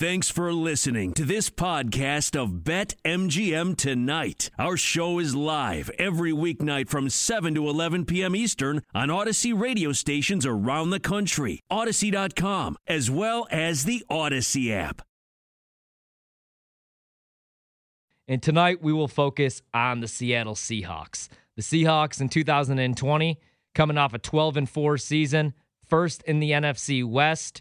Thanks for listening to this podcast of Bet MGM Tonight. Our show is live every weeknight from 7 to 11 p.m. Eastern on Audacy radio stations around the country, Audacy.com, as well as the Audacy app. And tonight we will focus on the Seattle Seahawks. The Seahawks in 2020, coming off a 12 and 4 season, first in the NFC West.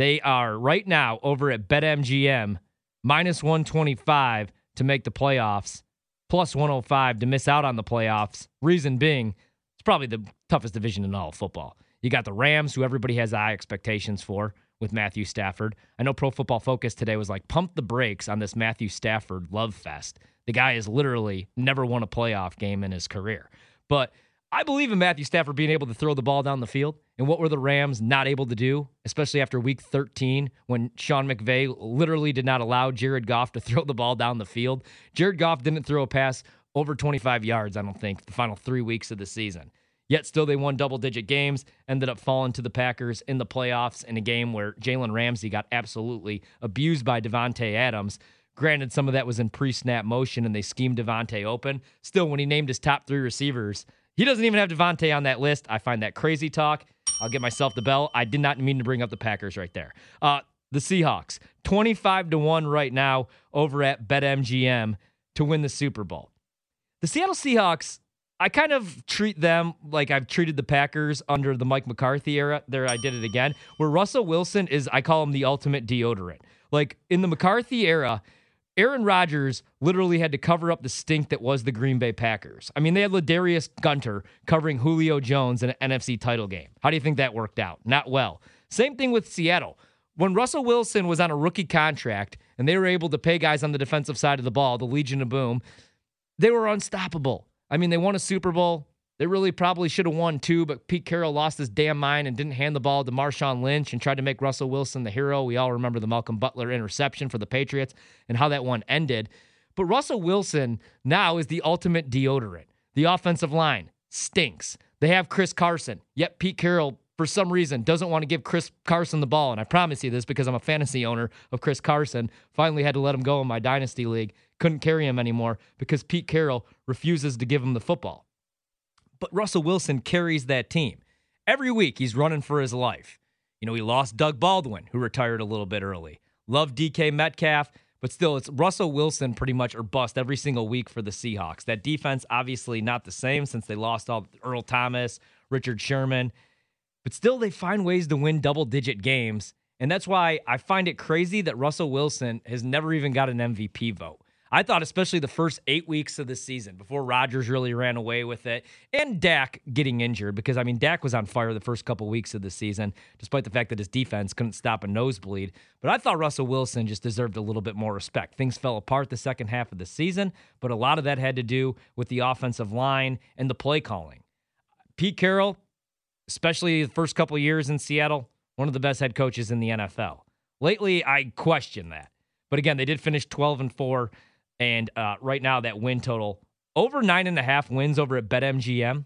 They are right now over at BetMGM minus 125 to make the playoffs, plus 105 to miss out on the playoffs. Reason being, it's probably the toughest division in all of football. You got the Rams, who everybody has high expectations for with Matthew Stafford. I know Pro Football Focus today was like, pump the brakes on this Matthew Stafford love fest. The guy has literally never won a playoff game in his career. But I believe in Matthew Stafford being able to throw the ball down the field. And what were the Rams not able to do, especially after week 13 when Sean McVay literally did not allow Jared Goff to throw the ball down the field? Jared Goff didn't throw a pass over 25 yards, I don't think, the final three weeks of the season. Yet still, they won double digit games, ended up falling to the Packers in the playoffs in a game where Jalen Ramsey got absolutely abused by Davante Adams. Granted, some of that was in pre snap motion and they schemed Davante open. Still, when he named his top three receivers, he doesn't even have Davante on that list. I find that crazy talk. I'll get myself the bell. I did not mean to bring up the Packers right there. Uh, the Seahawks, 25 to 1 right now over at BetMGM to win the Super Bowl. The Seattle Seahawks, I kind of treat them like I've treated the Packers under the Mike McCarthy era. There, I did it again, where Russell Wilson is, I call him the ultimate deodorant. Like in the McCarthy era, Aaron Rodgers literally had to cover up the stink that was the Green Bay Packers. I mean, they had Ladarius Gunter covering Julio Jones in an NFC title game. How do you think that worked out? Not well. Same thing with Seattle. When Russell Wilson was on a rookie contract and they were able to pay guys on the defensive side of the ball, the Legion of Boom, they were unstoppable. I mean, they won a Super Bowl. They really probably should have won two, but Pete Carroll lost his damn mind and didn't hand the ball to Marshawn Lynch and tried to make Russell Wilson the hero. We all remember the Malcolm Butler interception for the Patriots and how that one ended. But Russell Wilson now is the ultimate deodorant. The offensive line stinks. They have Chris Carson, yet Pete Carroll, for some reason, doesn't want to give Chris Carson the ball. And I promise you this because I'm a fantasy owner of Chris Carson. Finally had to let him go in my dynasty league. Couldn't carry him anymore because Pete Carroll refuses to give him the football but Russell Wilson carries that team. Every week he's running for his life. You know, he lost Doug Baldwin, who retired a little bit early. Love DK Metcalf, but still, it's Russell Wilson pretty much or bust every single week for the Seahawks. That defense, obviously not the same since they lost all Earl Thomas, Richard Sherman, but still they find ways to win double digit games. And that's why I find it crazy that Russell Wilson has never even got an MVP vote. I thought, especially the first eight weeks of the season before Rodgers really ran away with it and Dak getting injured, because I mean, Dak was on fire the first couple weeks of the season, despite the fact that his defense couldn't stop a nosebleed. But I thought Russell Wilson just deserved a little bit more respect. Things fell apart the second half of the season, but a lot of that had to do with the offensive line and the play calling. Pete Carroll, especially the first couple years in Seattle, one of the best head coaches in the NFL. Lately, I question that. But again, they did finish 12 and 4. And uh, right now, that win total over nine and a half wins over at BetMGM,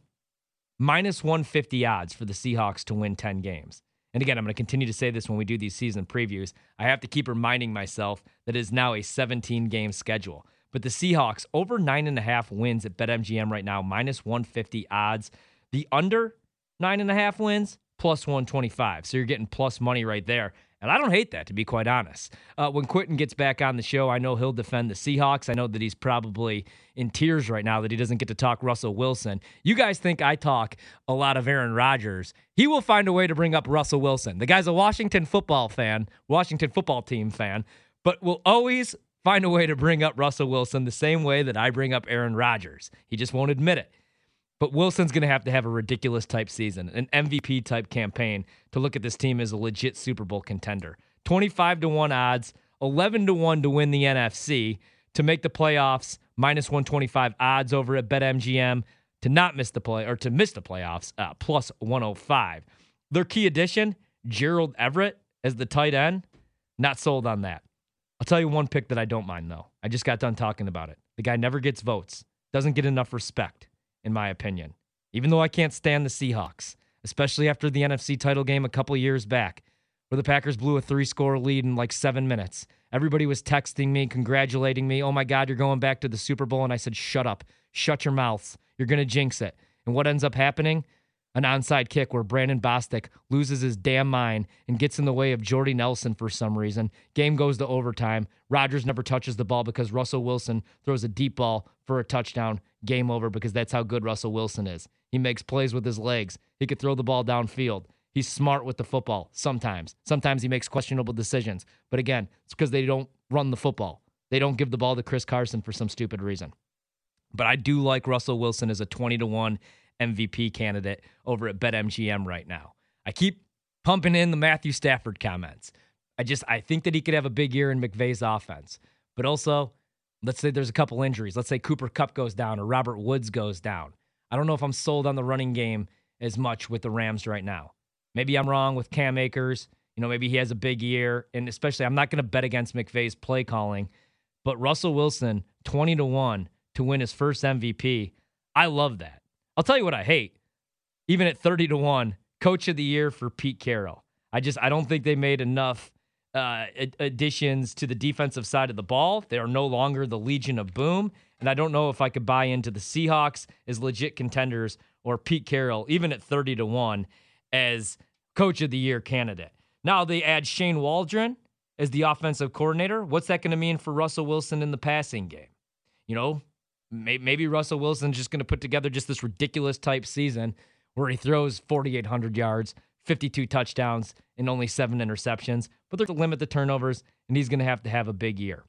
minus 150 odds for the Seahawks to win 10 games. And again, I'm going to continue to say this when we do these season previews. I have to keep reminding myself that it is now a 17 game schedule. But the Seahawks over nine and a half wins at BetMGM right now, minus 150 odds. The under nine and a half wins, plus 125. So you're getting plus money right there. And I don't hate that, to be quite honest. Uh, when Quentin gets back on the show, I know he'll defend the Seahawks. I know that he's probably in tears right now that he doesn't get to talk Russell Wilson. You guys think I talk a lot of Aaron Rodgers. He will find a way to bring up Russell Wilson. The guy's a Washington football fan, Washington football team fan, but will always find a way to bring up Russell Wilson the same way that I bring up Aaron Rodgers. He just won't admit it. But Wilson's going to have to have a ridiculous type season, an MVP type campaign to look at this team as a legit Super Bowl contender. 25 to 1 odds, 11 to 1 to win the NFC, to make the playoffs, minus 125 odds over at BetMGM, to not miss the play or to miss the playoffs, uh, plus 105. Their key addition, Gerald Everett as the tight end, not sold on that. I'll tell you one pick that I don't mind though. I just got done talking about it. The guy never gets votes, doesn't get enough respect in my opinion. Even though I can't stand the Seahawks, especially after the NFC title game a couple years back. where the Packers blew a three score lead in like seven minutes. Everybody was texting me, congratulating me. Oh my God, you're going back to the Super Bowl. And I said, shut up, shut your mouths. You're going to jinx it. And what ends up happening? An onside kick where Brandon Bostick loses his damn mind and gets in the way of Jordy Nelson for some reason. Game goes to overtime. Rodgers never touches the ball because Russell Wilson throws a deep ball for a touchdown. Game over because that's how good Russell Wilson is. He makes plays with his legs. He could throw the ball downfield. He's smart with the football sometimes. Sometimes he makes questionable decisions. But again, it's because they don't run the football. They don't give the ball to Chris Carson for some stupid reason. But I do like Russell Wilson as a 20 to 1 MVP candidate over at BetMGM right now. I keep pumping in the Matthew Stafford comments. I just I think that he could have a big year in McVay's offense. But also, let's say there's a couple injuries. Let's say Cooper Kupp goes down or Robert Woods goes down. I don't know if I'm sold on the running game as much with the Rams right now. Maybe I'm wrong with Cam Akers. You know, maybe he has a big year. And especially, I'm not going to bet against McVay's play calling. But Russell Wilson, 20 to 1 to win his first MVP. I love that. I'll tell you what I hate. Even at 30 to 1, coach of the year for Pete Carroll. I just, I don't think they made enough uh, additions to the defensive side of the ball. They are no longer the Legion of Boom. And I don't know if I could buy into the Seahawks as legit contenders or Pete Carroll, even at 30 to 1 as coach of the year candidate. Now they add Shane Waldron as the offensive coordinator. What's that going to mean for Russell Wilson in the passing game? You know, maybe Russell Wilson's just going to put together just this ridiculous type season where he throws 4,800 yards, 52 touchdowns, and only seven interceptions. But they're going to limit the turnovers, and he's going to have to have a big year.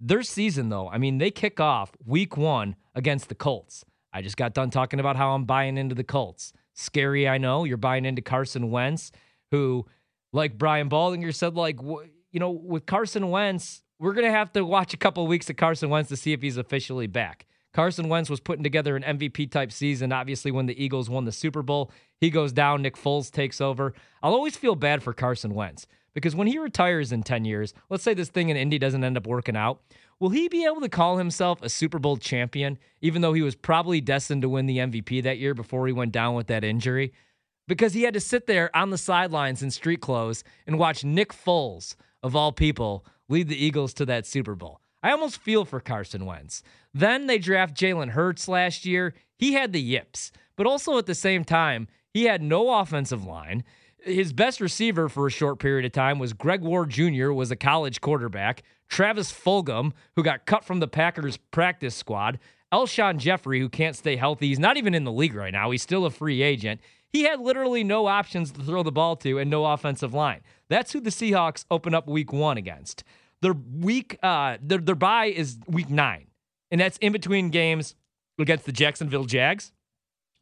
Their season, though, I mean, they kick off week one against the Colts. I just got done talking about how I'm buying into the Colts. Scary, I know. You're buying into Carson Wentz, who, like Brian Baldinger said, like, you know, with Carson Wentz, we're going to have to watch a couple of weeks of Carson Wentz to see if he's officially back. Carson Wentz was putting together an MVP type season, obviously, when the Eagles won the Super Bowl. He goes down, Nick Foles takes over. I'll always feel bad for Carson Wentz because when he retires in 10 years, let's say this thing in Indy doesn't end up working out, will he be able to call himself a Super Bowl champion, even though he was probably destined to win the MVP that year before he went down with that injury? Because he had to sit there on the sidelines in street clothes and watch Nick Foles, of all people, lead the Eagles to that Super Bowl. I almost feel for Carson Wentz. Then they draft Jalen Hurts last year. He had the yips, but also at the same time, he had no offensive line. His best receiver for a short period of time was Greg Ward Jr., was a college quarterback. Travis Fulgham, who got cut from the Packers practice squad. Alshon Jeffery, who can't stay healthy. He's not even in the league right now. He's still a free agent. He had literally no options to throw the ball to and no offensive line. That's who the Seahawks open up week one against. Their week, uh, their, their bye is week nine, and that's in between games against the Jacksonville Jags,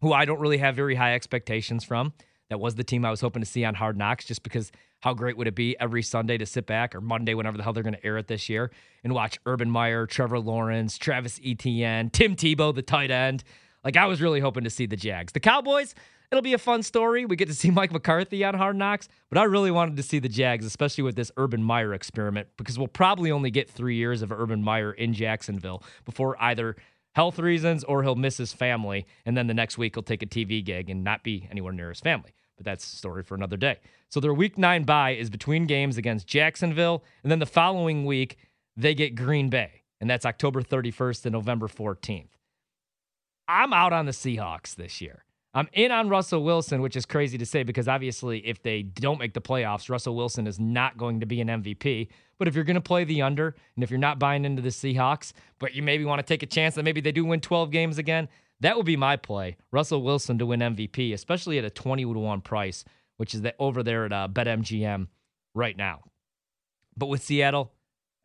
who I don't really have very high expectations from. That was the team I was hoping to see on Hard Knocks just because how great would it be every Sunday to sit back or Monday, whenever the hell they're going to air it this year, and watch Urban Meyer, Trevor Lawrence, Travis Etienne, Tim Tebow, the tight end. Like I was really hoping to see the Jags. The Cowboys, it'll be a fun story. We get to see Mike McCarthy on Hard Knocks, but I really wanted to see the Jags, especially with this Urban Meyer experiment, because we'll probably only get three years of Urban Meyer in Jacksonville before either health reasons or he'll miss his family, and then the next week he'll take a TV gig and not be anywhere near his family but that's a story for another day. So their week nine bye is between games against Jacksonville, and then the following week they get Green Bay, and that's October 31st to November 14th. I'm out on the Seahawks this year. I'm in on Russell Wilson, which is crazy to say because obviously, if they don't make the playoffs, Russell Wilson is not going to be an MVP. But if you're going to play the under, and if you're not buying into the Seahawks, but you maybe want to take a chance that maybe they do win 12 games again, that would be my play. Russell Wilson to win MVP, especially at a 20 to 1 price, which is over there at uh, BetMGM right now. But with Seattle,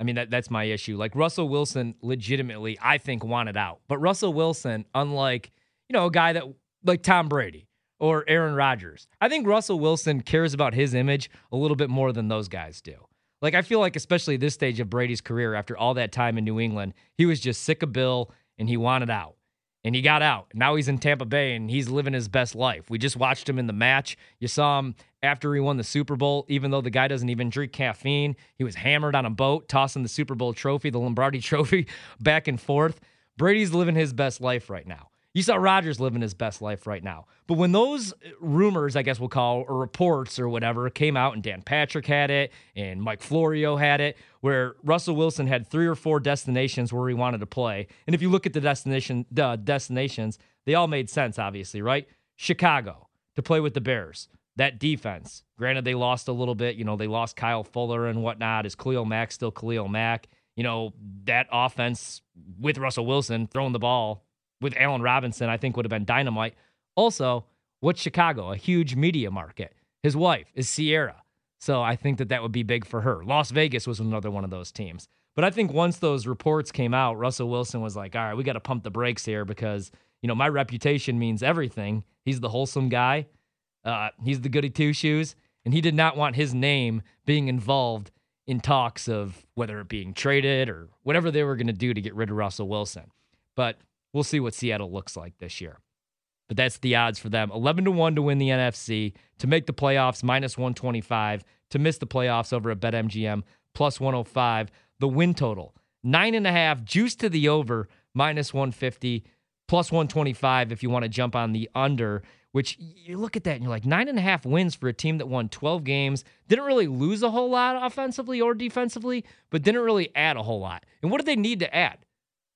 I mean, that, that's my issue. Like Russell Wilson, legitimately, I think, wanted out. But Russell Wilson, unlike, you know, a guy that, like Tom Brady or Aaron Rodgers, I think Russell Wilson cares about his image a little bit more than those guys do. Like, I feel like, especially this stage of Brady's career, after all that time in New England, he was just sick of Bill and he wanted out and he got out. Now he's in Tampa Bay and he's living his best life. We just watched him in the match. You saw him after he won the Super Bowl, even though the guy doesn't even drink caffeine. He was hammered on a boat, tossing the Super Bowl trophy, the Lombardi trophy, back and forth. Brady's living his best life right now. You saw Rodgers living his best life right now. But when those uh, rumors, I guess we'll call, or reports or whatever, came out and Dan Patrick had it and Mike Florio had it, where Russell Wilson had three or four destinations where he wanted to play. And if you look at the destination the destinations, they all made sense, obviously, right? Chicago to play with the Bears. That defense. Granted, they lost a little bit. You know, they lost Kyle Fuller and whatnot. Is Khalil Mack still Khalil Mack? You know, that offense with Russell Wilson throwing the ball with Allen Robinson, I think would have been dynamite. Also, what's Chicago? A huge media market. His wife is Ciara. So I think that that would be big for her. Las Vegas was another one of those teams. But I think once those reports came out, Russell Wilson was like, all right, we got to pump the brakes here because, you know, my reputation means everything. He's the wholesome guy, uh, he's the goody two shoes. And he did not want his name being involved in talks of whether it being traded or whatever they were going to do to get rid of Russell Wilson. But We'll see what Seattle looks like this year. But that's the odds for them 11 to 1 to win the NFC, to make the playoffs, minus 125, to miss the playoffs over at BetMGM, plus 105. The win total, nine and a half, juice to the over, minus 150, plus 125 if you want to jump on the under which you look at that and you're like nine and a half wins for a team that won 12 games, didn't really lose a whole lot offensively or defensively, but didn't really add a whole lot. And what did they need to add?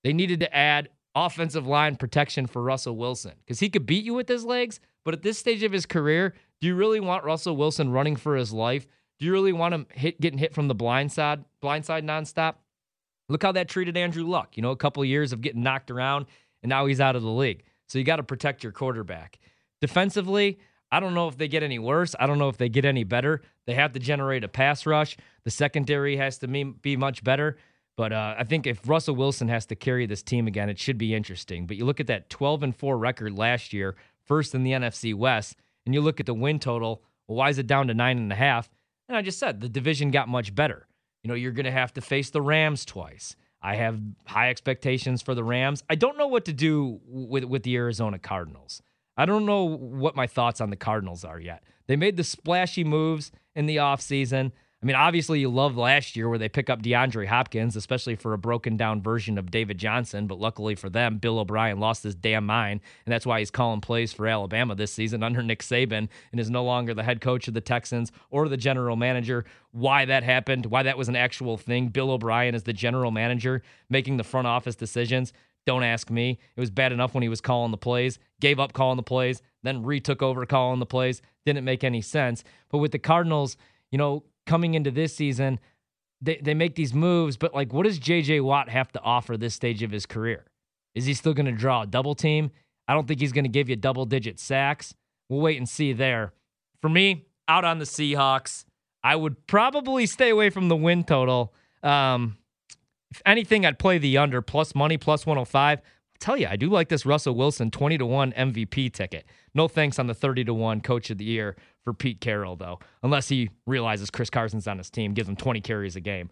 They needed to add offensive line protection for Russell Wilson because he could beat you with his legs. But at this stage of his career, do you really want Russell Wilson running for his life? Do you really want him hit, getting hit from the blind side, blind side nonstop? Look how that treated Andrew Luck. You know, a couple of years of getting knocked around, and now he's out of the league. So you got to protect your quarterback. Defensively, I don't know if they get any worse. I don't know if they get any better. They have to generate a pass rush. The secondary has to be much better. But uh, I think if Russell Wilson has to carry this team again, it should be interesting. But you look at that 12 and 4 record last year, first in the NFC West, and you look at the win total. Well, why is it down to nine and a half? And I just said the division got much better. You know, you're going to have to face the Rams twice. I have high expectations for the Rams. I don't know what to do with with the Arizona Cardinals. I don't know what my thoughts on the Cardinals are yet. They made the splashy moves in the offseason. I mean, obviously, you love last year where they pick up DeAndre Hopkins, especially for a broken down version of David Johnson. But luckily for them, Bill O'Brien lost his damn mind, and that's why he's calling plays for Alabama this season under Nick Saban and is no longer the head coach of the Texans or the general manager. Why that happened, why that was an actual thing. Bill O'Brien is the general manager making the front office decisions. Don't ask me. It was bad enough when he was calling the plays, gave up calling the plays, then retook over calling the plays. Didn't make any sense. But with the Cardinals, you know, coming into this season, they, they make these moves, but like, what does JJ Watt have to offer this stage of his career? Is he still going to draw a double team? I don't think he's going to give you double digit sacks. We'll wait and see there. For me, out on the Seahawks, I would probably stay away from the win total. Um, if anything, I'd play the under plus money plus 105 tell you, I do like this Russell Wilson 20 to 1 MVP ticket. No thanks on the 30 to 1 coach of the year for Pete Carroll, though, unless he realizes Chris Carson's on his team, gives him 20 carries a game.